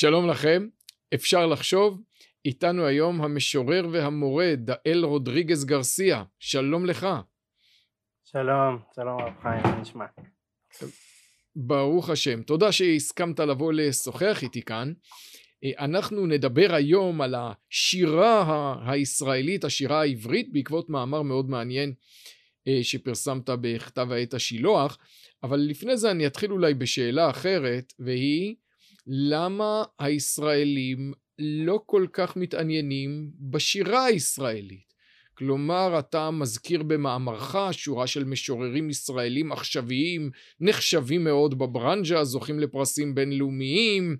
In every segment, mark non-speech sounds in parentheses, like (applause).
שלום לכם, אפשר לחשוב, איתנו היום המשורר והמורה דאל רודריגז גרסיה, שלום לך. שלום, שלום הרב חיים, מה נשמע? ברוך השם, תודה שהסכמת לבוא לשוחח איתי כאן. אנחנו נדבר היום על השירה הישראלית, השירה העברית, בעקבות מאמר מאוד מעניין אה, שפרסמת בכתב העת השילוח, אבל לפני זה אני אתחיל אולי בשאלה אחרת, והיא למה הישראלים לא כל כך מתעניינים בשירה הישראלית? כלומר, אתה מזכיר במאמרך שורה של משוררים ישראלים עכשוויים, נחשבים מאוד בברנז'ה, זוכים לפרסים בינלאומיים,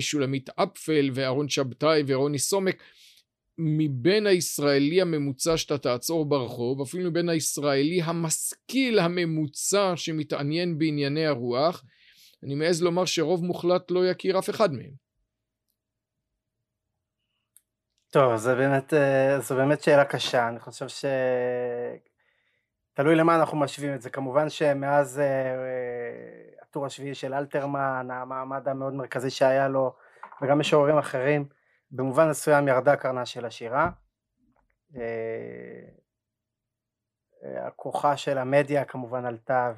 שולמית אפפל ואהרון שבתאי ורוני סומק. מבין הישראלי הממוצע שאתה תעצור ברחוב, אפילו מבין הישראלי המשכיל הממוצע שמתעניין בענייני הרוח, אני מעז לומר שרוב מוחלט לא יכיר אף אחד מהם. טוב, זה באמת, אה, זו באמת שאלה קשה, אני חושב ש... תלוי למה אנחנו משווים את זה, כמובן שמאז אה, אה, הטור השביעי של אלתרמן, המעמד המאוד מרכזי שהיה לו, וגם משוררים אחרים, במובן מסוים ירדה קרנה של השירה. הכוחה של המדיה כמובן עלתה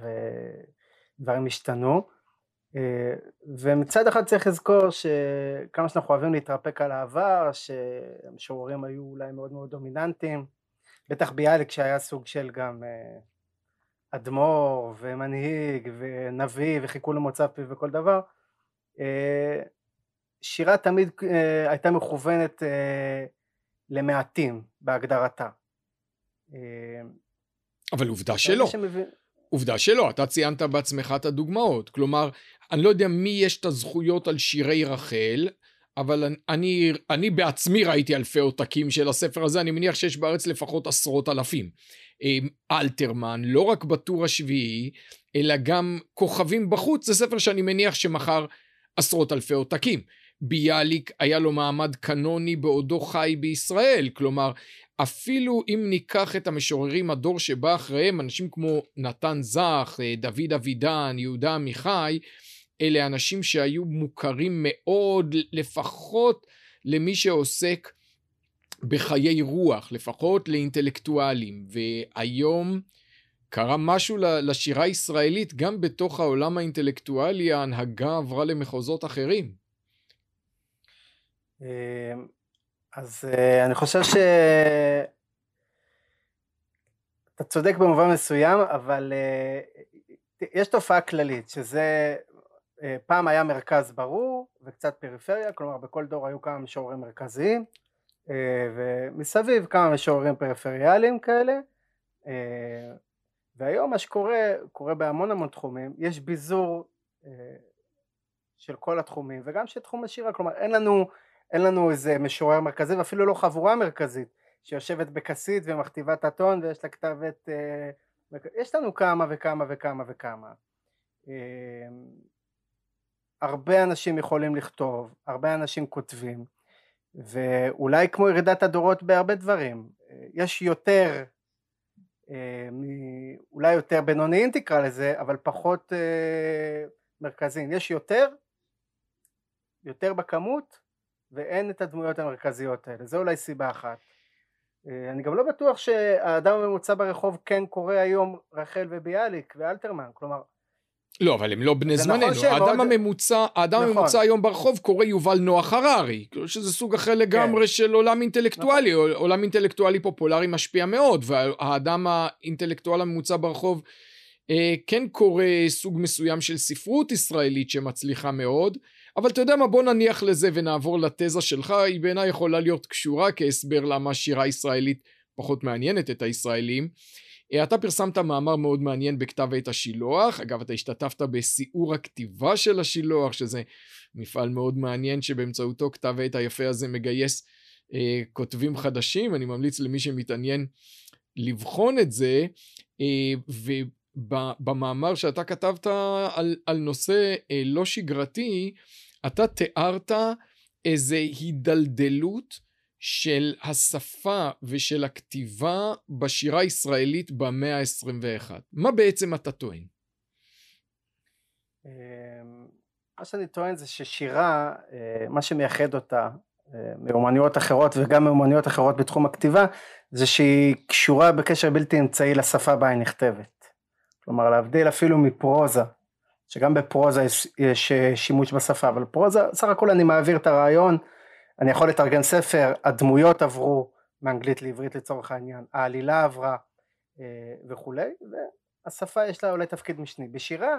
ודברים השתנו. ומצד אחד צריך לזכור שכמה שאנחנו אוהבים להתרפק על העבר, שהמשוררים היו אולי מאוד מאוד דומיננטיים, בטח ביאליק שהיה סוג של גם אה, אדמו"ר ומנהיג ונביא וחיכו למוצא פיו וכל דבר, אה, שירה תמיד אה, הייתה מכוונת למעטים בהגדרתה. אבל עובדה שלא. שמבין... עובדה שלא, אתה ציינת בעצמך את הדוגמאות. כלומר, אני לא יודע מי יש את הזכויות על שירי רחל, אבל אני, אני בעצמי ראיתי אלפי עותקים של הספר הזה, אני מניח שיש בארץ לפחות עשרות אלפים. אמ, אלתרמן, לא רק בטור השביעי, אלא גם כוכבים בחוץ, זה ספר שאני מניח שמכר עשרות אלפי עותקים. ביאליק היה לו מעמד קנוני בעודו חי בישראל, כלומר אפילו אם ניקח את המשוררים הדור שבא אחריהם, אנשים כמו נתן זך, אה, דוד אבידן, יהודה עמיחי, אלה אנשים שהיו מוכרים מאוד, לפחות למי שעוסק בחיי רוח, לפחות לאינטלקטואלים. והיום קרה משהו לשירה הישראלית, גם בתוך העולם האינטלקטואלי ההנהגה עברה למחוזות אחרים. אז uh, אני חושב ש... אתה צודק במובן מסוים, אבל uh, יש תופעה כללית, שזה uh, פעם היה מרכז ברור וקצת פריפריה, כלומר בכל דור היו כמה משוררים מרכזיים, uh, ומסביב כמה משוררים פריפריאליים כאלה, uh, והיום מה שקורה, קורה בהמון המון תחומים, יש ביזור uh, של כל התחומים וגם של תחום השירה, כלומר אין לנו אין לנו איזה משורר מרכזי ואפילו לא חבורה מרכזית שיושבת בכסית ומכתיבה את הטון ויש לה כתבת אה, יש לנו כמה וכמה וכמה וכמה. אה, הרבה אנשים יכולים לכתוב הרבה אנשים כותבים ואולי כמו ירידת הדורות בהרבה דברים. יש יותר אה, אולי יותר בינוניים תקרא לזה אבל פחות מרכזיים. יש יותר יותר בכמות ואין את הדמויות המרכזיות האלה, זו אולי סיבה אחת. אה, אני גם לא בטוח שהאדם הממוצע ברחוב כן קורא היום רחל וביאליק ואלתרמן, כלומר לא, אבל הם לא בני זמננו. נכון האדם מאוד... הממוצע, האדם נכון. הממוצע היום ברחוב קורא יובל נוח הררי, שזה סוג אחר לגמרי כן. של עולם אינטלקטואלי, נכון. עולם אינטלקטואלי פופולרי משפיע מאוד, והאדם האינטלקטואל הממוצע ברחוב אה, כן קורא סוג מסוים של ספרות ישראלית שמצליחה מאוד, אבל אתה יודע מה, בוא נניח לזה ונעבור לתזה שלך, היא בעיניי יכולה להיות קשורה כהסבר למה שירה ישראלית פחות מעניינת את הישראלים. אה, אתה פרסמת מאמר מאוד מעניין בכתב עת השילוח, אגב אתה השתתפת בסיעור הכתיבה של השילוח, שזה מפעל מאוד מעניין שבאמצעותו כתב עת היפה הזה מגייס אה, כותבים חדשים, אני ממליץ למי שמתעניין לבחון את זה, אה, ובמאמר שאתה כתבת על, על נושא אה, לא שגרתי, אתה תיארת איזה הידלדלות של השפה ושל הכתיבה בשירה הישראלית במאה ה-21. מה בעצם אתה טוען? אמ, מה שאני טוען זה ששירה, מה שמייחד אותה מאומנויות אחרות וגם מאומנויות אחרות בתחום הכתיבה, זה שהיא קשורה בקשר בלתי אמצעי לשפה בה היא נכתבת. כלומר להבדיל אפילו מפרוזה, שגם בפרוזה יש, יש שימוש בשפה, אבל פרוזה, סך הכל אני מעביר את הרעיון, אני יכול לתרגם ספר, הדמויות עברו מאנגלית לעברית לצורך העניין, העלילה עברה וכולי, והשפה יש לה אולי תפקיד משני. בשירה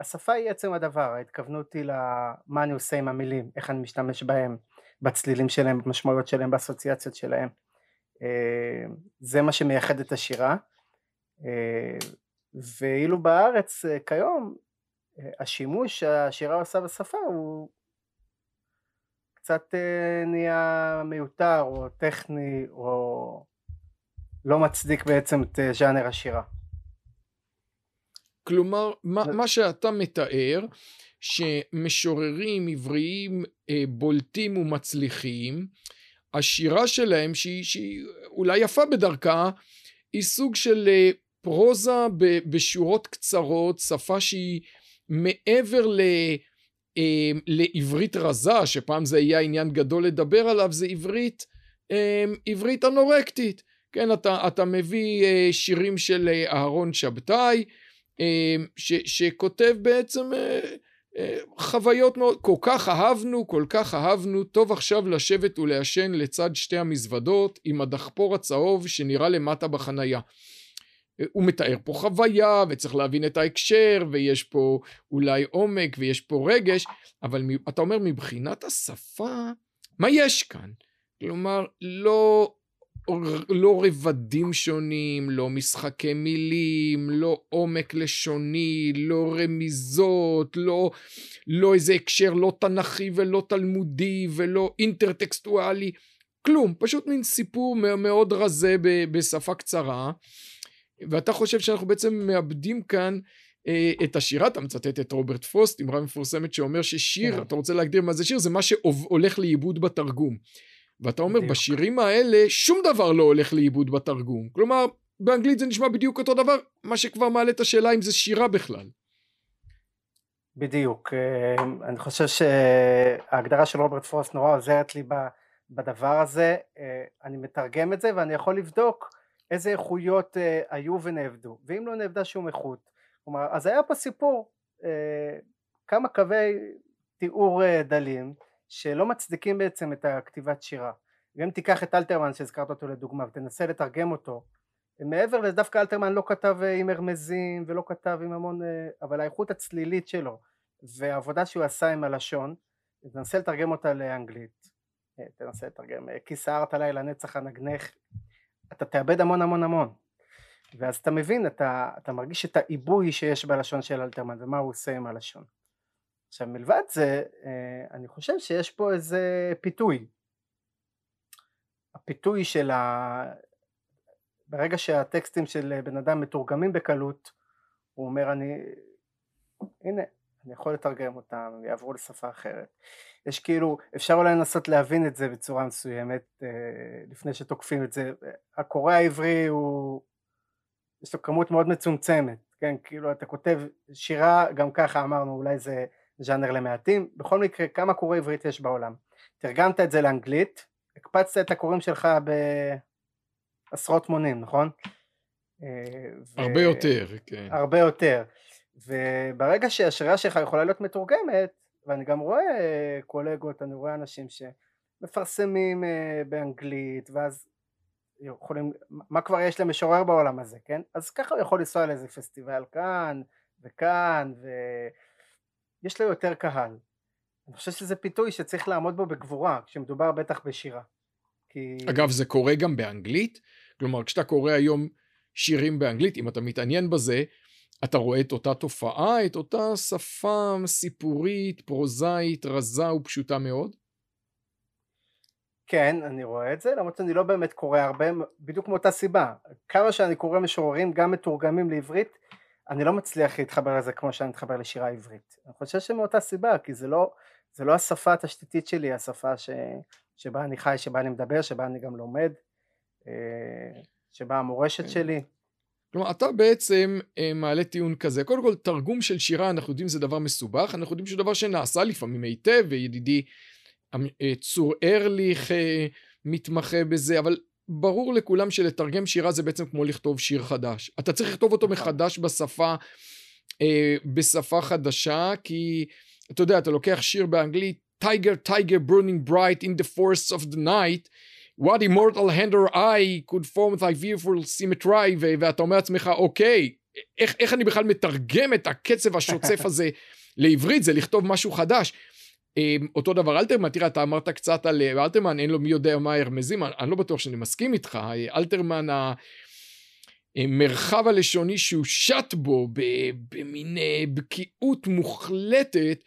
השפה היא עצם הדבר, ההתכוונות היא למה אני עושה עם המילים, איך אני משתמש בהם, בצלילים שלהם, במשמעויות שלהם, באסוציאציות שלהם. אה, זה מה שמייחד את השירה. אה, ואילו בארץ אה, כיום השימוש שהשירה עושה בשפה הוא קצת נהיה מיותר או טכני או לא מצדיק בעצם את ז'אנר השירה. כלומר, מה, מה שאתה מתאר, שמשוררים עבריים אה, בולטים ומצליחים, השירה שלהם, שהיא, שהיא אולי יפה בדרכה, היא סוג של אה, פרוזה ב, בשורות קצרות, שפה שהיא מעבר ל... אה, לעברית רזה, שפעם זה יהיה עניין גדול לדבר עליו, זה עברית, אה, עברית אנורקטית. כן, אתה, אתה מביא אה, שירים של אה, אהרון שבתאי, אמ, ש, שכותב בעצם אה, חוויות מאוד, כל כך אהבנו, כל כך אהבנו, טוב עכשיו לשבת ולעשן לצד שתי המזוודות עם הדחפור הצהוב שנראה למטה בחנייה. הוא מתאר פה חוויה וצריך להבין את ההקשר ויש פה אולי עומק ויש פה רגש, אבל אתה אומר מבחינת השפה, מה יש כאן? כלומר, לא לא רבדים שונים, לא משחקי מילים, לא עומק לשוני, לא רמיזות, לא, לא איזה הקשר לא תנכי ולא תלמודי ולא אינטרטקסטואלי, כלום, פשוט מין סיפור מאוד רזה בשפה קצרה, ואתה חושב שאנחנו בעצם מאבדים כאן אה, את השירה, אתה מצטט את רוברט פרוסט, אמרה מפורסמת שאומר ששיר, כן. אתה רוצה להגדיר מה זה שיר, זה מה שהולך לאיבוד בתרגום. ואתה אומר, בדיוק. בשירים האלה שום דבר לא הולך לאיבוד בתרגום. כלומר, באנגלית זה נשמע בדיוק אותו דבר, מה שכבר מעלה את השאלה אם זה שירה בכלל. בדיוק. אה, אני חושב שההגדרה של רוברט פרוסט נורא עוזרת לי בדבר הזה. אה, אני מתרגם את זה ואני יכול לבדוק איזה איכויות אה, היו ונאבדו, ואם לא נאבדה שום איכות. כלומר, אז היה פה סיפור, כמה קווי תיאור דלים, שלא מצדיקים בעצם את הכתיבת שירה. ואם תיקח את אלתרמן שהזכרת אותו לדוגמה ותנסה לתרגם אותו, מעבר לזה דווקא אלתרמן לא כתב אה, עם הרמזים ולא כתב עם המון, אה, אבל האיכות הצלילית שלו והעבודה שהוא עשה עם הלשון, תנסה לתרגם אותה לאנגלית, אה, תנסה לתרגם, כי סערת לילה נצח הנגנך, אתה תאבד המון המון המון. ואז אתה מבין, אתה, אתה מרגיש את העיבוי שיש בלשון של אלתרמן ומה הוא עושה עם הלשון. עכשיו מלבד זה אה, אני חושב שיש פה איזה פיתוי הפיתוי של ה... ברגע שהטקסטים של בן אדם מתורגמים בקלות הוא אומר אני הנה אני יכול לתרגם אותם הם יעברו לשפה אחרת. יש כאילו אפשר אולי לנסות להבין את זה בצורה מסוימת אה, לפני שתוקפים את זה. הקורא העברי הוא יש לו כמות מאוד מצומצמת כן? כאילו אתה כותב שירה גם ככה אמרנו אולי זה ז'אנר למעטים, בכל מקרה כמה קוראי עברית יש בעולם, תרגמת את זה לאנגלית, הקפצת את הקוראים שלך בעשרות מונים נכון? ו... הרבה יותר, כן. הרבה יותר, וברגע שהשירה שלך יכולה להיות מתורגמת, ואני גם רואה קולגות, אני רואה אנשים שמפרסמים אה, באנגלית, ואז יכולים, מה כבר יש למשורר בעולם הזה, כן? אז ככה הוא יכול לנסוע לאיזה פסטיבל כאן וכאן, ו... יש לו יותר קהל. אני חושב שזה פיתוי שצריך לעמוד בו בגבורה, כשמדובר בטח בשירה. כי... אגב, זה קורה גם באנגלית? כלומר, כשאתה קורא היום שירים באנגלית, אם אתה מתעניין בזה, אתה רואה את אותה תופעה, את אותה שפה סיפורית, פרוזאית, רזה ופשוטה מאוד? כן, אני רואה את זה, למרות שאני לא באמת קורא הרבה, בדיוק מאותה סיבה. כמה שאני קורא משוררים גם מתורגמים לעברית, אני לא מצליח להתחבר לזה כמו שאני מתחבר לשירה עברית. אני חושב שמאותה סיבה, כי זה לא, זה לא השפה התשתיתית שלי, השפה ש, שבה אני חי, שבה אני מדבר, שבה אני גם לומד, אה, שבה המורשת כן. שלי. כלומר, אתה בעצם אה, מעלה טיעון כזה. קודם כל, תרגום של שירה, אנחנו יודעים שזה דבר מסובך, אנחנו יודעים שזה דבר שנעשה לפעמים היטב, וידידי אה, צור ארליך אה, מתמחה בזה, אבל ברור לכולם שלתרגם שירה זה בעצם כמו לכתוב שיר חדש. אתה צריך לכתוב אותו נכון. מחדש בשפה, אה, בשפה חדשה, כי אתה יודע, אתה לוקח שיר באנגלית, Tiger, Tiger burning bright in the forests of the night, what immortal hand or eye could form thy fearful symmetry, ואתה אומר לעצמך, אוקיי, איך, איך אני בכלל מתרגם את הקצב השוצף הזה (laughs) לעברית, זה לכתוב משהו חדש. אמ, אותו דבר אלתרמן, תראה, אתה אמרת קצת על אה, אלתרמן, אין לו מי יודע מה הרמזים, אני לא בטוח שאני מסכים איתך. אלתרמן, המרחב הלשוני שהוא שט בו במין אה, בקיאות מוחלטת,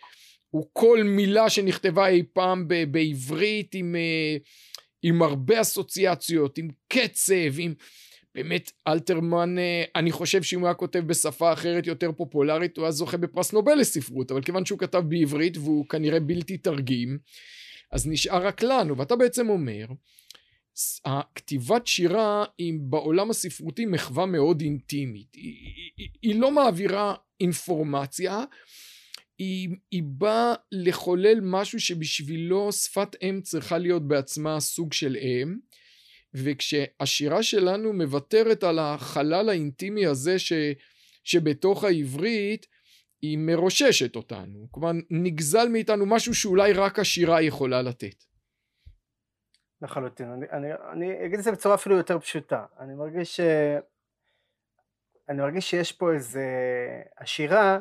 הוא כל מילה שנכתבה אי פעם בעברית עם, אה, עם הרבה אסוציאציות, עם קצב, עם... באמת אלתרמן, אה, אני חושב שאם הוא היה כותב בשפה אחרת יותר פופולרית, הוא היה זוכה בפרס נובל לספרות, אבל כיוון שהוא כתב בעברית והוא כנראה בלתי תרגיל, אז נשאר רק לנו, ואתה בעצם אומר, הכתיבת שירה היא בעולם הספרותי מחווה מאוד אינטימית, היא, היא, היא לא מעבירה אינפורמציה, היא, היא באה לחולל משהו שבשבילו שפת אם צריכה להיות בעצמה סוג של אם, וכשהשירה שלנו מוותרת על החלל האינטימי הזה ש, שבתוך העברית, היא מרוששת אותנו. כלומר, נגזל מאיתנו משהו שאולי רק השירה יכולה לתת. לחלוטין. אני, אני, אני אגיד את זה בצורה אפילו יותר פשוטה. אני מרגיש ש... אני מרגיש שיש פה איזה... השירה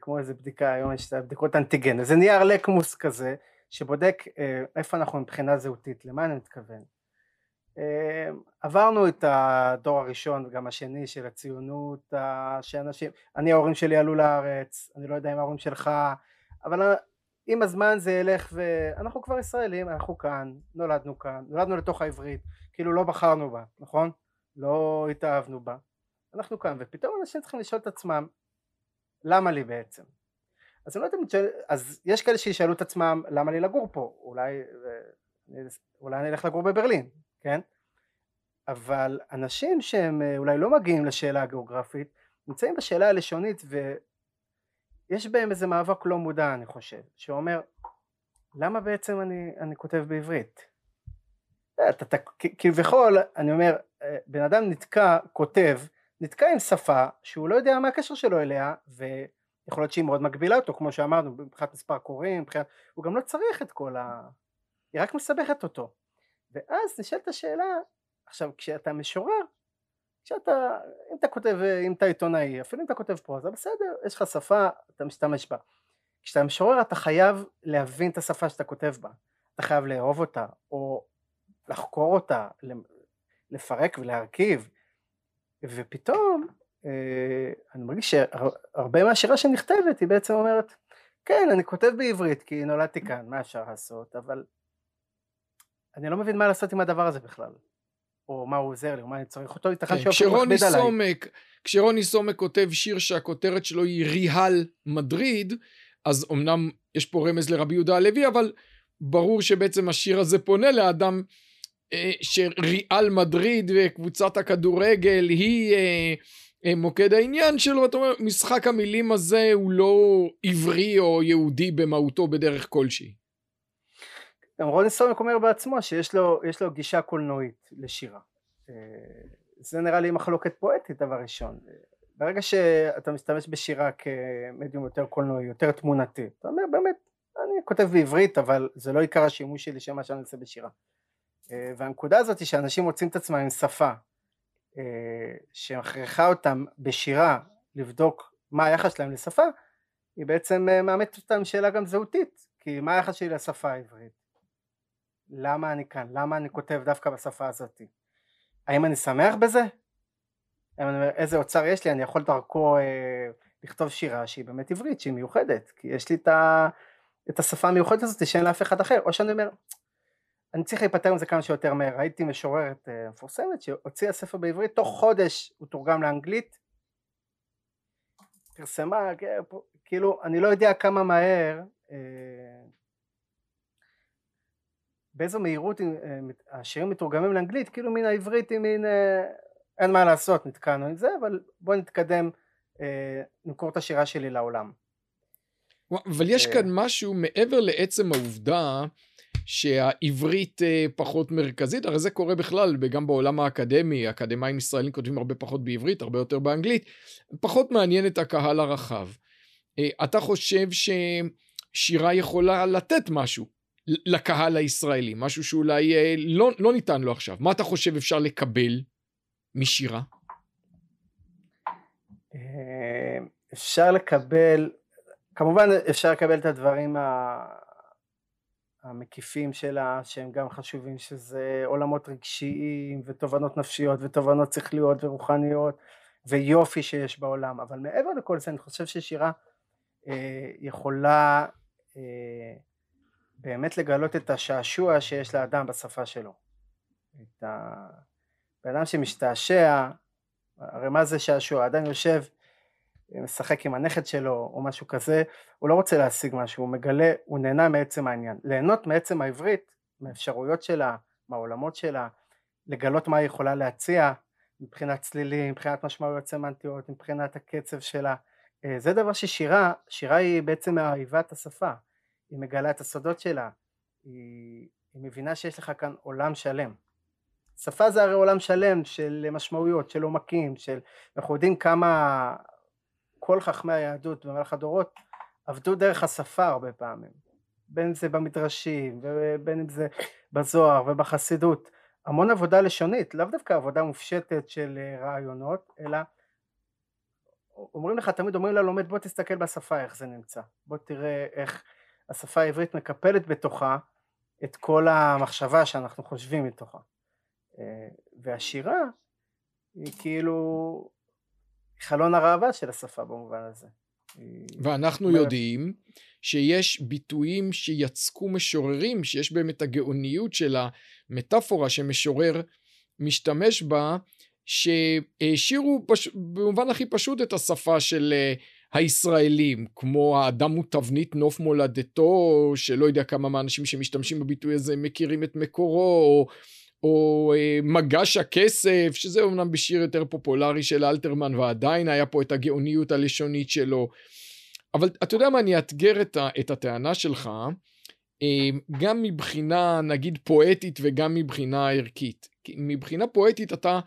כמו איזה בדיקה, היום יש את הבדיקות אנטיגן, איזה נייר לקמוס כזה, שבודק אה, איפה אנחנו מבחינה זהותית, למה אני מתכוון. אמ, עברנו את הדור הראשון וגם השני של הציונות שאנשים אני ההורים שלי עלו לארץ אני לא יודע אם ההורים שלך אבל עם הזמן זה ילך ואנחנו כבר ישראלים אנחנו כאן נולדנו כאן נולדנו לתוך העברית כאילו לא בחרנו בה נכון? לא התאהבנו בה. אנחנו כאן ופתאום אנשים צריכים לשאול את עצמם למה לי בעצם אז לא יודע אז יש כאלה שישאלו את עצמם למה לי לגור פה אולי אולי אני אלך לגור בברלין כן? אבל אנשים שהם אה, אולי לא מגיעים לשאלה הגיאוגרפית נמצאים בשאלה הלשונית ויש בהם איזה מאבק לא מודע אני חושב שאומר למה בעצם אני, אני כותב בעברית? אה, אתה, אתה, כביכול אני אומר אה, בן אדם נתקע כותב נתקע עם שפה שהוא לא יודע מה הקשר שלו אליה ויכול להיות שהיא מאוד מגבילה אותו כמו שאמרנו מבחינת מספר קוראים מבחינת הוא גם לא צריך את כל ה... היא רק מסבכת אותו. ואז נשאלת השאלה, עכשיו כשאתה משורר, כשאתה, אם אתה כותב, אם אתה עיתונאי, אפילו אם אתה כותב פרוזה, בסדר, יש לך שפה, אתה משתמש בה. כשאתה משורר אתה חייב להבין את השפה שאתה כותב בה, אתה חייב לאהוב אותה, או לחקור אותה, לפרק ולהרכיב, ופתאום אה, אני מרגיש שהרבה מהשירה שנכתבת היא בעצם אומרת, כן, אני כותב בעברית כי נולדתי כאן, מה אפשר לעשות, אבל אני לא מבין מה לעשות עם הדבר הזה בכלל. או מה הוא עוזר לי, או מה אני צריך אותו, ייתכן כן, שהוא מכביד עליי. כשרוני סומק כותב שיר שהכותרת שלו היא ריהל מדריד, אז אמנם יש פה רמז לרבי יהודה הלוי, אבל ברור שבעצם השיר הזה פונה לאדם שריאל מדריד וקבוצת הכדורגל היא אה, אה, מוקד העניין שלו, ואתה אומר, משחק המילים הזה הוא לא עברי או יהודי במהותו בדרך כלשהי. גם רוני סומק אומר בעצמו שיש לו, לו גישה קולנועית לשירה. אה, זה נראה לי מחלוקת פואטית דבר ראשון. ברגע שאתה משתמש בשירה כמדיום יותר קולנועי יותר תמונתי אתה אומר באמת אני כותב בעברית אבל זה לא עיקר השימוש שלי של מה שאני עושה בשירה. אה, והנקודה הזאת היא שאנשים מוצאים את עצמם עם שפה אה, שמכריחה אותם בשירה לבדוק מה היחס שלהם לשפה היא בעצם מאמתת אותם שאלה גם זהותית כי מה היחס שלי לשפה העברית? למה אני כאן, למה אני כותב דווקא בשפה הזאת, האם אני שמח בזה? אני אומר, איזה אוצר יש לי, אני יכול דרכו אה, לכתוב שירה שהיא באמת עברית, שהיא מיוחדת, כי יש לי את, ה, את השפה המיוחדת הזאת שאין לאף אחד אחר, או שאני אומר, אני צריך להיפטר מזה כמה שיותר מהר, ראיתי משוררת אה, מפורסמת שהוציאה ספר בעברית, תוך חודש הוא תורגם לאנגלית, פרסמה, כאילו, אני לא יודע כמה מהר אה, באיזו מהירות אה, השירים מתורגמים לאנגלית, כאילו מן העברית היא מין, אין מה לעשות, נתקענו עם זה, אבל בוא נתקדם, נמכור את השירה שלי לעולם. אבל יש כאן משהו מעבר לעצם העובדה שהעברית פחות מרכזית, הרי זה קורה בכלל גם בעולם האקדמי, אקדמאים ישראלים כותבים הרבה פחות בעברית, הרבה יותר באנגלית, פחות מעניין את הקהל הרחב. אתה חושב ששירה יכולה לתת משהו לקהל הישראלי, משהו שאולי לא, לא ניתן לו עכשיו. מה אתה חושב אפשר לקבל משירה? אפשר לקבל, כמובן אפשר לקבל את הדברים המקיפים שלה שהם גם חשובים שזה עולמות רגשיים ותובנות נפשיות ותובנות שכליות ורוחניות ויופי שיש בעולם אבל מעבר לכל זה אני חושב ששירה אה, יכולה אה, באמת לגלות את השעשוע שיש לאדם בשפה שלו את הבן אדם שמשתעשע הרי מה זה שעשוע? אדם יושב משחק עם הנכד שלו או משהו כזה, הוא לא רוצה להשיג משהו, הוא מגלה, הוא נהנה מעצם העניין. ליהנות מעצם העברית, מהאפשרויות שלה, מהעולמות שלה, לגלות מה היא יכולה להציע מבחינת צלילים, מבחינת משמעויות סמנטיות, מבחינת הקצב שלה, אה, זה דבר ששירה, שירה היא בעצם מאהיבת השפה, היא מגלה את הסודות שלה, היא, היא מבינה שיש לך כאן עולם שלם. שפה זה הרי עולם שלם של משמעויות, של עומקים, של... אנחנו יודעים כמה כל חכמי היהדות במהלך הדורות עבדו דרך השפה הרבה פעמים, בין זה במדרשים ובין אם זה בזוהר ובחסידות, המון עבודה לשונית, לאו דווקא עבודה מופשטת של אה, רעיונות, אלא אומרים לך, תמיד אומרים ללומד בוא תסתכל בשפה איך זה נמצא, בוא תראה איך השפה העברית מקפלת בתוכה את כל המחשבה שאנחנו חושבים מתוכה. אה, והשירה היא כאילו חלון הראווה של השפה במובן הזה. ואנחנו יודעים שיש ביטויים שיצקו משוררים, שיש בהם את הגאוניות של המטאפורה שמשורר משתמש בה, שהשאירו פש... במובן הכי פשוט את השפה של אה, הישראלים, כמו האדם הוא תבנית נוף מולדתו, שלא יודע כמה מהאנשים שמשתמשים בביטוי הזה מכירים את מקורו, או או אה, מגש הכסף, שזה אמנם בשיר יותר פופולרי של אלתרמן, ועדיין היה פה את הגאוניות הלשונית שלו. אבל אתה יודע מה, אני אאתגר את, את הטענה שלך, אה, גם מבחינה נגיד פואטית וגם מבחינה ערכית. כי מבחינה פואטית אתה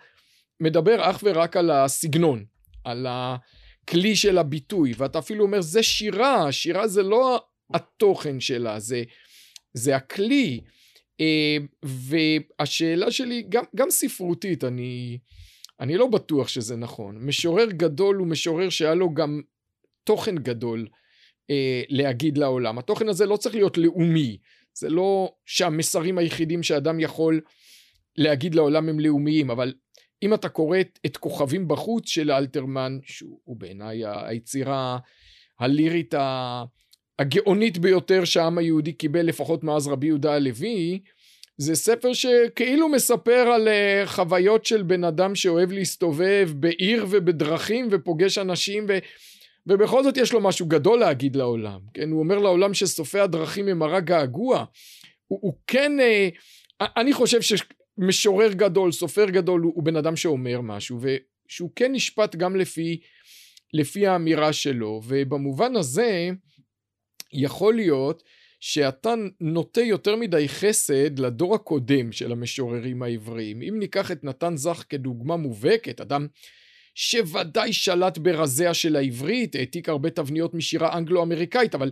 מדבר אך ורק על הסגנון, על הכלי של הביטוי, ואתה אפילו אומר זה שירה, שירה זה לא התוכן שלה, זה, זה הכלי. אה, והשאלה שלי, גם, גם ספרותית, אני, אני לא בטוח שזה נכון. משורר גדול הוא משורר שהיה לו גם תוכן גדול אה, להגיד לעולם. התוכן הזה לא צריך להיות לאומי. זה לא שהמסרים היחידים שאדם יכול להגיד לעולם הם לאומיים, אבל אם אתה קורא את, כוכבים בחוץ של אלתרמן, שהוא בעיניי היצירה הלירית הגאונית ביותר שהעם היהודי קיבל לפחות מאז רבי יהודה הלוי, זה ספר שכאילו מספר על uh, חוויות של בן אדם שאוהב להסתובב בעיר ובדרכים ופוגש אנשים ו... ובכל זאת יש לו משהו גדול להגיד לעולם, כן? הוא אומר לעולם שסופי הדרכים הם הרע געגוע. הוא, הוא כן, uh, אני חושב שמשורר גדול, סופר גדול, הוא, הוא בן אדם שאומר משהו, ושהוא כן נשפט גם לפי, לפי האמירה שלו, ובמובן הזה, יכול להיות שאתה נוטה יותר מדי חסד לדור הקודם של המשוררים העבריים. אם ניקח את נתן זך כדוגמה מובהקת, אדם שוודאי שלט ברזיה של העברית, העתיק הרבה תבניות משירה אנגלו-אמריקאית, אבל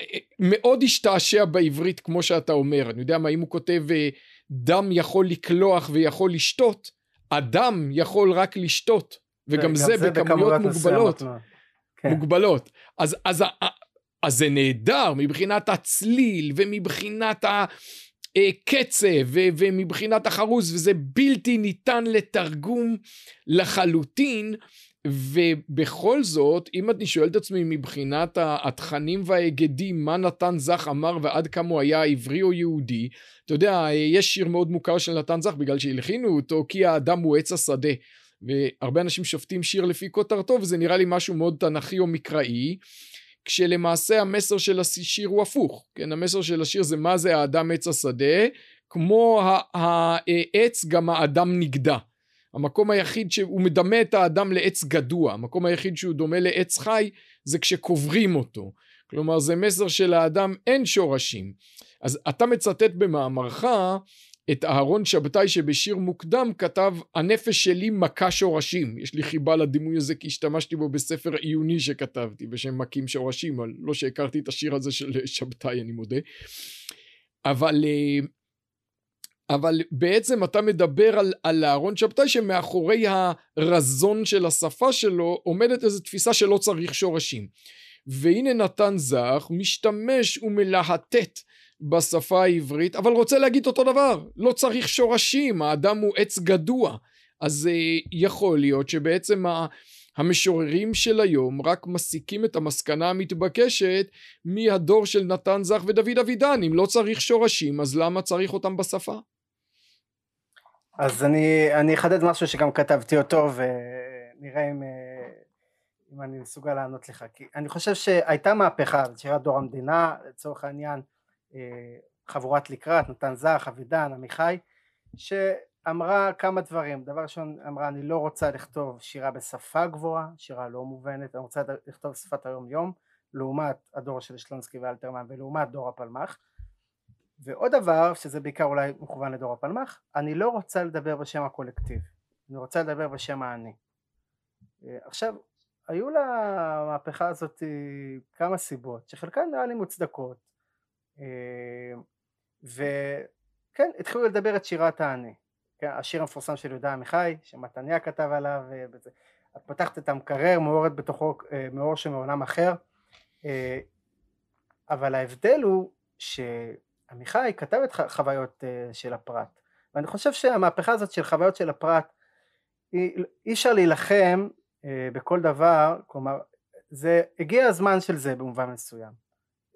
אה, מאוד השתעשע בעברית כמו שאתה אומר. אני יודע מה, אם הוא כותב אה, דם יכול לקלוח ויכול לשתות, אדם יכול רק לשתות, וגם זה, זה בכמויות מוגבלות. כן. מוגבלות. אז, אז אז זה נהדר מבחינת הצליל ומבחינת הקצב ומבחינת החרוז וזה בלתי ניתן לתרגום לחלוטין. ובכל זאת אם אני שואל את עצמי מבחינת התכנים וההיגדים מה נתן זך אמר ועד כמה הוא היה עברי או יהודי? אתה יודע יש שיר מאוד מוכר של נתן זך בגלל שהלחינו אותו כי האדם הוא עץ השדה והרבה אנשים שופטים שיר לפי כותרתו וזה נראה לי משהו מאוד תנכי או מקראי כשלמעשה המסר של השיר הוא הפוך, כן, המסר של השיר זה מה זה האדם עץ השדה, כמו העץ גם האדם נגדע. המקום היחיד שהוא מדמה את האדם לעץ גדוע, המקום היחיד שהוא דומה לעץ חי זה כשקוברים אותו. כלומר זה מסר שלאדם אין שורשים. אז אתה מצטט במאמרך את אהרון שבתאי שבשיר מוקדם כתב הנפש שלי מכה שורשים יש לי חיבה לדימוי הזה כי השתמשתי בו בספר עיוני שכתבתי בשם מכים שורשים אבל לא שהכרתי את השיר הזה של שבתאי אני מודה. אבל אה, אבל בעצם אתה מדבר על, על אהרון שבתאי שמאחורי הרזון של השפה שלו עומדת איזו תפיסה שלא צריך שורשים. והנה נתן זך משתמש ומלהטט בשפה העברית, אבל רוצה להגיד אותו דבר, לא צריך שורשים, האדם הוא עץ גדוע. אז uh, יכול להיות שבעצם ה... המשוררים של היום רק מסיקים את המסקנה המתבקשת מהדור של נתן זך ודוד אבידן. אם לא צריך שורשים, אז למה צריך אותם בשפה? אז אני, אני אחדד משהו שגם כתבתי אותו ונראה אם, אה, אם אני מסוגל לענות לך. כי אני חושב שהייתה מהפכה בשירת דור המדינה, לצורך העניין, אה, חבורת לקראת, נתן זך, אבידן, עמיחי, שאמרה כמה דברים. דבר ראשון אמרה אני לא רוצה לכתוב שירה בשפה גבוהה, שירה לא מובנת, אני רוצה לכתוב שפת היום יום, לעומת הדור של שלונסקי ואלתרמן ולעומת דור הפלמ"ח. ועוד דבר, שזה בעיקר אולי מכוון לדור הפלמ"ח, אני לא רוצה לדבר בשם הקולקטיב, אני רוצה לדבר בשם האני. אה, עכשיו, היו למהפכה הזאת כמה סיבות, שחלקן נראה לי מוצדקות. אה, וכן התחילו לדבר את שירת האני כן, השיר המפורסם של יהודה עמיחי שמתניה כתב עליו אה. את פתחת את המקרר מאורת בתוכו אה, מאור שמעולם אחר. אבל ההבדל הוא שעמיחי כתב את חוויות של הפרט. ואני חושב שהמהפכה הזאת של חוויות של הפרט אי אפשר להילחם בכל דבר כלומר זה הגיע הזמן של זה במובן מסוים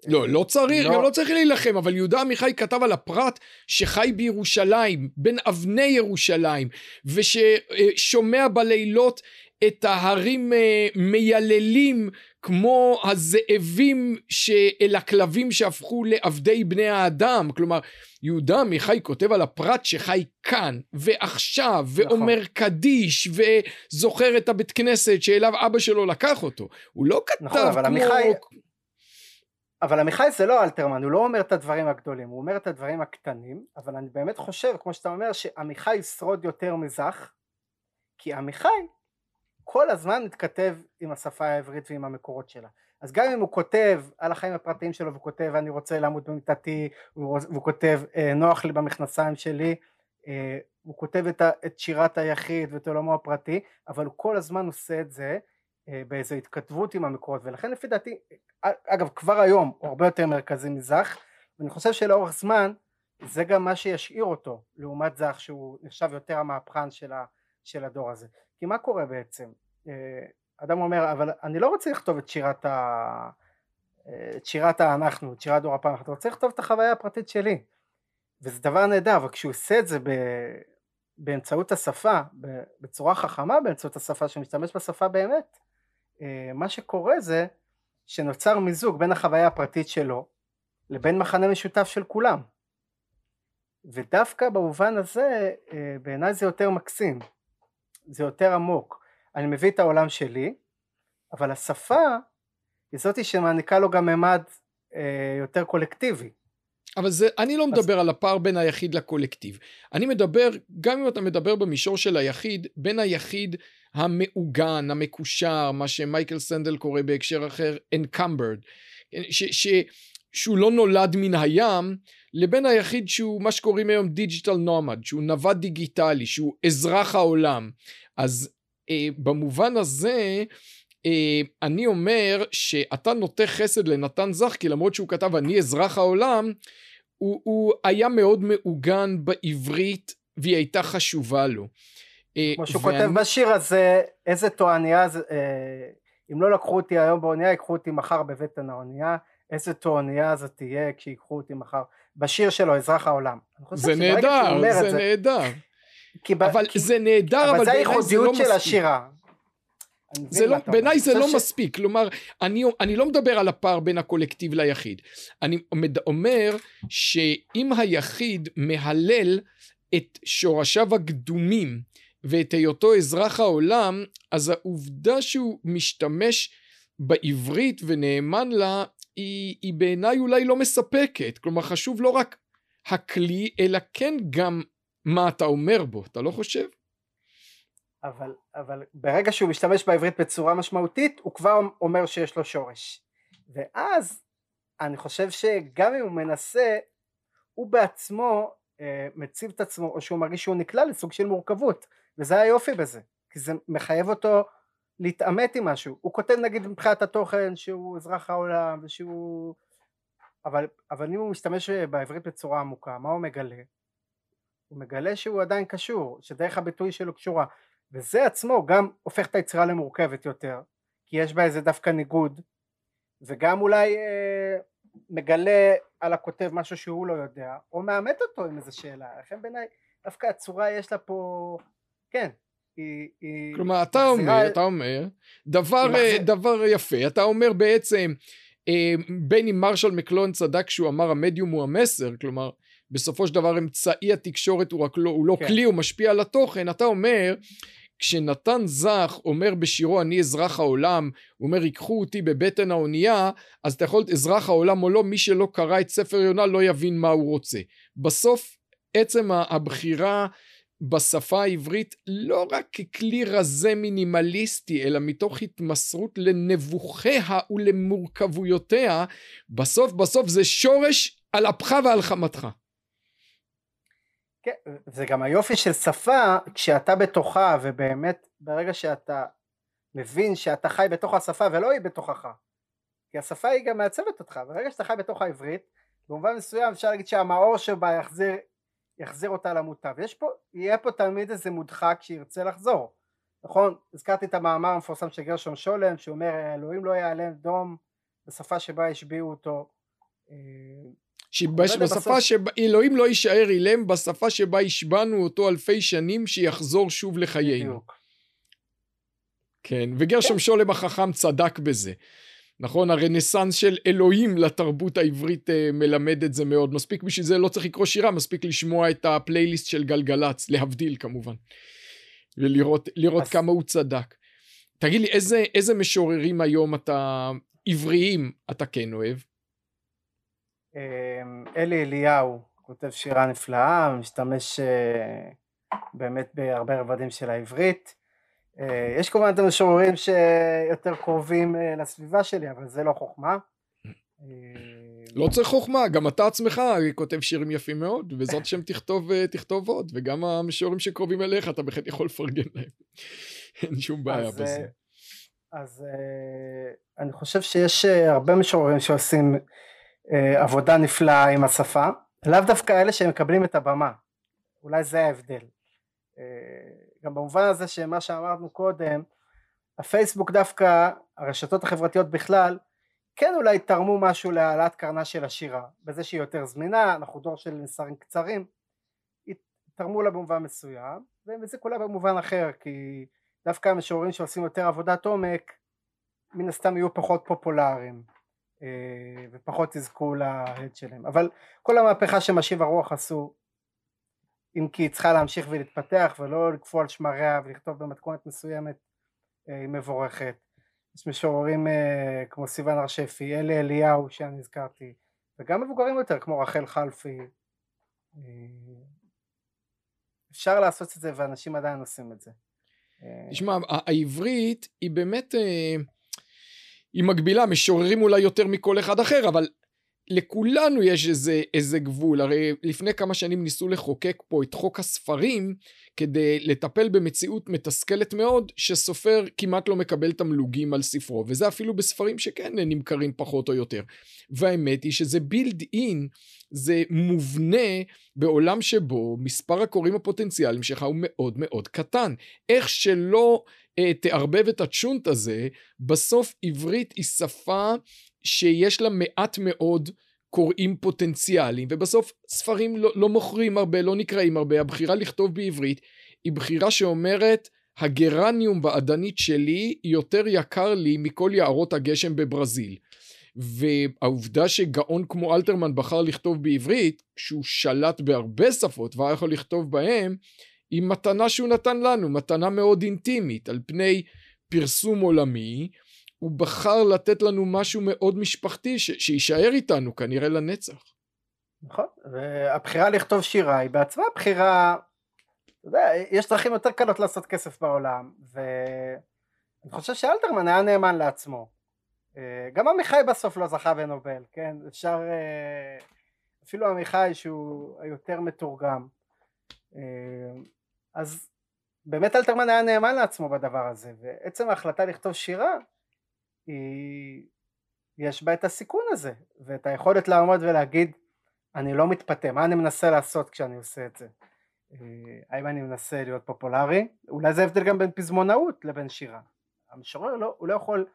לא, לא צריך, לא. גם לא צריך להילחם, אבל יהודה עמיחי כתב על הפרט שחי בירושלים, בין אבני ירושלים, וששומע בלילות את ההרים אה, מייללים כמו הזאבים אל הכלבים שהפכו לעבדי בני האדם. כלומר, יהודה עמיחי כותב על הפרט שחי כאן ועכשיו ואומר נכון. קדיש וזוכר את הבית כנסת שאליו אבא שלו לקח אותו. הוא לא כתב נכון, כמו... עמיחי... אבל עמיחי זה לא אלתרמן, הוא לא אומר את הדברים הגדולים, הוא אומר את הדברים הקטנים, אבל אני באמת חושב, כמו שאתה אומר, שעמיחי ישרוד יותר מזך, כי עמיחי כל הזמן מתכתב עם השפה העברית ועם המקורות שלה. אז גם אם הוא כותב על החיים הפרטיים שלו, והוא כותב אני רוצה לעמוד במיטתי, והוא כותב אה, נוח לי במכנסיים שלי, אה, הוא כותב את שירת היחיד ואת עולמו הפרטי, אבל הוא כל הזמן עושה את זה באיזו התכתבות עם המקורות ולכן לפי דעתי אגב כבר היום הוא הרבה יותר מרכזי מזך ואני חושב שלאורך זמן זה גם מה שישאיר אותו לעומת זך שהוא נחשב יותר המהפכן של, ה, של הדור הזה. כי מה קורה בעצם? אה, אדם אומר אבל אני לא רוצה לכתוב את שירת ה... אה, את שירת האנחנו, את שירת דור הפעם, אתה רוצה לכתוב את החוויה הפרטית שלי. וזה דבר נהדר אבל כשהוא עושה את זה ב... באמצעות השפה, בצורה חכמה באמצעות השפה, שמשתמש בשפה באמת, אה, מה שקורה זה שנוצר מיזוג בין החוויה הפרטית שלו לבין מחנה משותף של כולם. ודווקא במובן הזה אה, בעיניי זה יותר מקסים זה יותר עמוק. אני מביא את העולם שלי אבל השפה היא זאתי שמעניקה לו גם ממד אה, יותר קולקטיבי אבל זה, אני לא מדבר אז... על הפער בין היחיד לקולקטיב. אני מדבר, גם אם אתה מדבר במישור של היחיד, בין היחיד המעוגן, המקושר, מה שמייקל סנדל קורא בהקשר אחר encumbered, ש, ש, שהוא לא נולד מן הים, לבין היחיד שהוא מה שקוראים היום digital nomad, שהוא נווד דיגיטלי, שהוא אזרח העולם. אז אה, במובן הזה, אה, אני אומר שאתה נוטה חסד לנתן זך, כי למרות שהוא כתב אני אזרח העולם, הוא, הוא היה מאוד מעוגן בעברית והיא הייתה חשובה לו. אה, כמו שהוא ואני... כותב בשיר הזה, איזה תועניה, אה, אם לא לקחו אותי היום באונייה, ייקחו אותי מחר בבטן האונייה, איזה תועניה זאת תהיה כשיקחו אותי מחר. בשיר שלו, אזרח העולם. זה נהדר, זה, זה נהדר. אבל כי... זה נהדר, אבל, אבל זה הייחודיות לא של השירה. זה לא, בעיניי זה לא ש... מספיק, כלומר, אני, אני לא מדבר על הפער בין הקולקטיב ליחיד. אני אומר שאם היחיד מהלל את שורשיו הקדומים ואת היותו אזרח העולם, אז העובדה שהוא משתמש בעברית ונאמן לה, היא, היא בעיניי אולי לא מספקת. כלומר, חשוב לא רק הכלי, אלא כן גם מה אתה אומר בו, אתה לא חושב? אבל, אבל ברגע שהוא משתמש בעברית בצורה משמעותית, הוא כבר אומר שיש לו שורש. ואז אני חושב שגם אם הוא מנסה, הוא בעצמו אה, מציב את עצמו, או שהוא מרגיש שהוא נקלע לסוג של מורכבות, וזה היופי בזה, כי זה מחייב אותו להתעמת עם משהו. הוא כותב נגיד מבחינת התוכן שהוא אזרח העולם, ושהוא... אבל, אבל אם הוא משתמש בעברית בצורה עמוקה, מה הוא מגלה? הוא מגלה שהוא עדיין קשור, שדרך הביטוי שלו קשורה, וזה עצמו גם הופך את היצירה למורכבת יותר, כי יש בה איזה דווקא ניגוד, וגם אולי אה, מגלה על הכותב משהו שהוא לא יודע, או מאמת אותו עם איזה שאלה, לכן בעיניי דווקא הצורה יש לה פה, כן, היא, היא כלומר אתה אומר, אתה אומר, דבר, מחזיר... דבר יפה, אתה אומר בעצם, אה, בין אם מרשל מקלון צדק כשהוא אמר המדיום הוא המסר, כלומר בסופו של דבר אמצעי התקשורת הוא רק לא, הוא לא כן. כלי, הוא משפיע על התוכן, אתה אומר כשנתן זך אומר בשירו אני אזרח העולם, הוא אומר ייקחו אותי בבטן האונייה, אז אתה יכול להיות אזרח העולם או לא, מי שלא קרא את ספר יונה לא יבין מה הוא רוצה. בסוף עצם הבחירה בשפה העברית לא רק ככלי רזה מינימליסטי, אלא מתוך התמסרות לנבוכיה ולמורכבויותיה, בסוף בסוף זה שורש על אפך ועל חמתך. כן, זה גם היופי של שפה כשאתה בתוכה ובאמת ברגע שאתה מבין שאתה חי בתוך השפה ולא היא בתוכך כי השפה היא גם מעצבת אותך ברגע שאתה חי בתוך העברית במובן מסוים אפשר להגיד שהמאור שבה יחזיר, יחזיר אותה למוטב. יש פה, יהיה פה תמיד איזה מודחק שירצה לחזור נכון? הזכרתי את המאמר המפורסם של גרשון שולם שאומר אלוהים לא ייעלם דום בשפה שבה השביעו אותו אה, שבשפה שאלוהים לא יישאר אילם, בשפה שבה השבענו אותו אלפי שנים, שיחזור שוב לחיינו. כן, וגרשם. שולם החכם צדק בזה. נכון, הרנסאנס של אלוהים לתרבות העברית uh, מלמד את זה מאוד. מספיק בשביל זה לא צריך לקרוא שירה, מספיק לשמוע את הפלייליסט של גלגלצ, להבדיל כמובן. ולראות אז... כמה הוא צדק. תגיד לי, איזה, איזה משוררים היום אתה, עבריים, אתה כן אוהב? אמ, אלי אליהו כותב שירה נפלאה, משתמש אה, באמת בהרבה רבדים של העברית. אה, יש כמובן את המשוררים שיותר קרובים אה, לסביבה שלי, אבל זה לא חוכמה. לא צריך חוכמה, גם אתה עצמך כותב שירים יפים מאוד, ובעזרת השם תכתוב, תכתוב עוד, וגם המשוררים שקרובים אליך, אתה בהחלט יכול לפרגן להם. אין שום בעיה אז, בזה. אז אני חושב שיש הרבה משוררים שעושים עבודה נפלאה עם השפה, לאו דווקא אלה שמקבלים את הבמה, אולי זה ההבדל. אה, גם במובן הזה שמה שאמרנו קודם, הפייסבוק דווקא, הרשתות החברתיות בכלל, כן אולי תרמו משהו להעלאת קרנה של השירה, בזה שהיא יותר זמינה, אנחנו דור של מסרים קצרים, תרמו לה במובן מסוים, וזה כולה במובן אחר, כי דווקא המשוררים שעושים יותר עבודת עומק, מן הסתם יהיו פחות פופולריים. אה, ופחות יזכו להד שלהם. אבל כל המהפכה שמשיב הרוח עשו אם כי היא צריכה להמשיך ולהתפתח ולא לקפוא על שמריה ולכתוב במתכונת מסוימת אה, היא מבורכת. יש משוררים אה, כמו סיוון הר שפי, אלי אליהו שאני הזכרתי וגם מבוגרים יותר כמו רחל חלפי. אפשר לעשות את זה ואנשים עדיין עושים את זה. תשמע העברית היא באמת היא מגבילה, משוררים אולי יותר מכל אחד אחר, אבל לכולנו יש איזה, איזה גבול. הרי לפני כמה שנים ניסו לחוקק פה את חוק הספרים כדי לטפל במציאות מתסכלת מאוד, שסופר כמעט לא מקבל תמלוגים על ספרו, וזה אפילו בספרים שכן נמכרים פחות או יותר. והאמת היא שזה בילד אין, זה מובנה בעולם שבו מספר הקוראים הפוטנציאליים שלך הוא מאוד מאוד קטן. איך שלא אה, תערבב את הצ'ונט הזה, בסוף עברית היא שפה שיש לה מעט מאוד קוראים פוטנציאליים, ובסוף ספרים לא, לא מוכרים הרבה, לא נקראים הרבה, הבחירה לכתוב בעברית היא בחירה שאומרת, הגרניום בעדנית שלי יותר יקר לי מכל יערות הגשם בברזיל. והעובדה שגאון כמו אלתרמן בחר לכתוב בעברית, כשהוא שלט בהרבה שפות והיה יכול לכתוב בהם, עם מתנה שהוא נתן לנו, מתנה מאוד אינטימית, על פני פרסום עולמי, הוא בחר לתת לנו משהו מאוד משפחתי ש- שיישאר איתנו כנראה לנצח. נכון, והבחירה לכתוב שירה היא בעצמה בחירה, יודע, יש דרכים יותר קלות לעשות כסף בעולם, ואני חושב שאלתרמן היה נאמן לעצמו. אה, גם עמיחי בסוף לא זכה בנובל, כן? אפשר, אה, אפילו עמיחי שהוא היותר מתורגם. אה, אז באמת אלתרמן היה נאמן לעצמו בדבר הזה, ועצם ההחלטה לכתוב שירה, היא, יש בה את הסיכון הזה, ואת היכולת לעמוד ולהגיד, אני לא מתפתה, מה אני מנסה לעשות כשאני עושה את זה? האם אני מנסה להיות פופולרי? אולי זה הבדל גם בין פזמונאות לבין שירה. המשורר לא, הוא לא יכול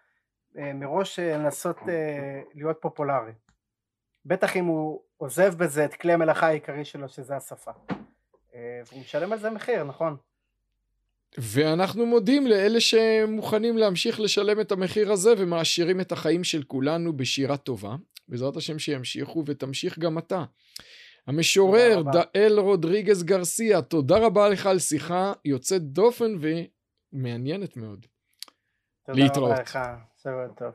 אה, מראש אה, לנסות אה, להיות פופולרי. בטח אם הוא עוזב בזה את כלי המלאכה העיקרי שלו שזה השפה. והוא משלם על זה מחיר, נכון? ואנחנו מודים לאלה שמוכנים להמשיך לשלם את המחיר הזה ומעשירים את החיים של כולנו בשירה טובה. בעזרת השם שימשיכו ותמשיך גם אתה. המשורר דאל רודריגז גרסיה, תודה רבה לך על שיחה יוצאת דופן ומעניינת מאוד. תודה להתראות. רבה לך, שבוע טוב.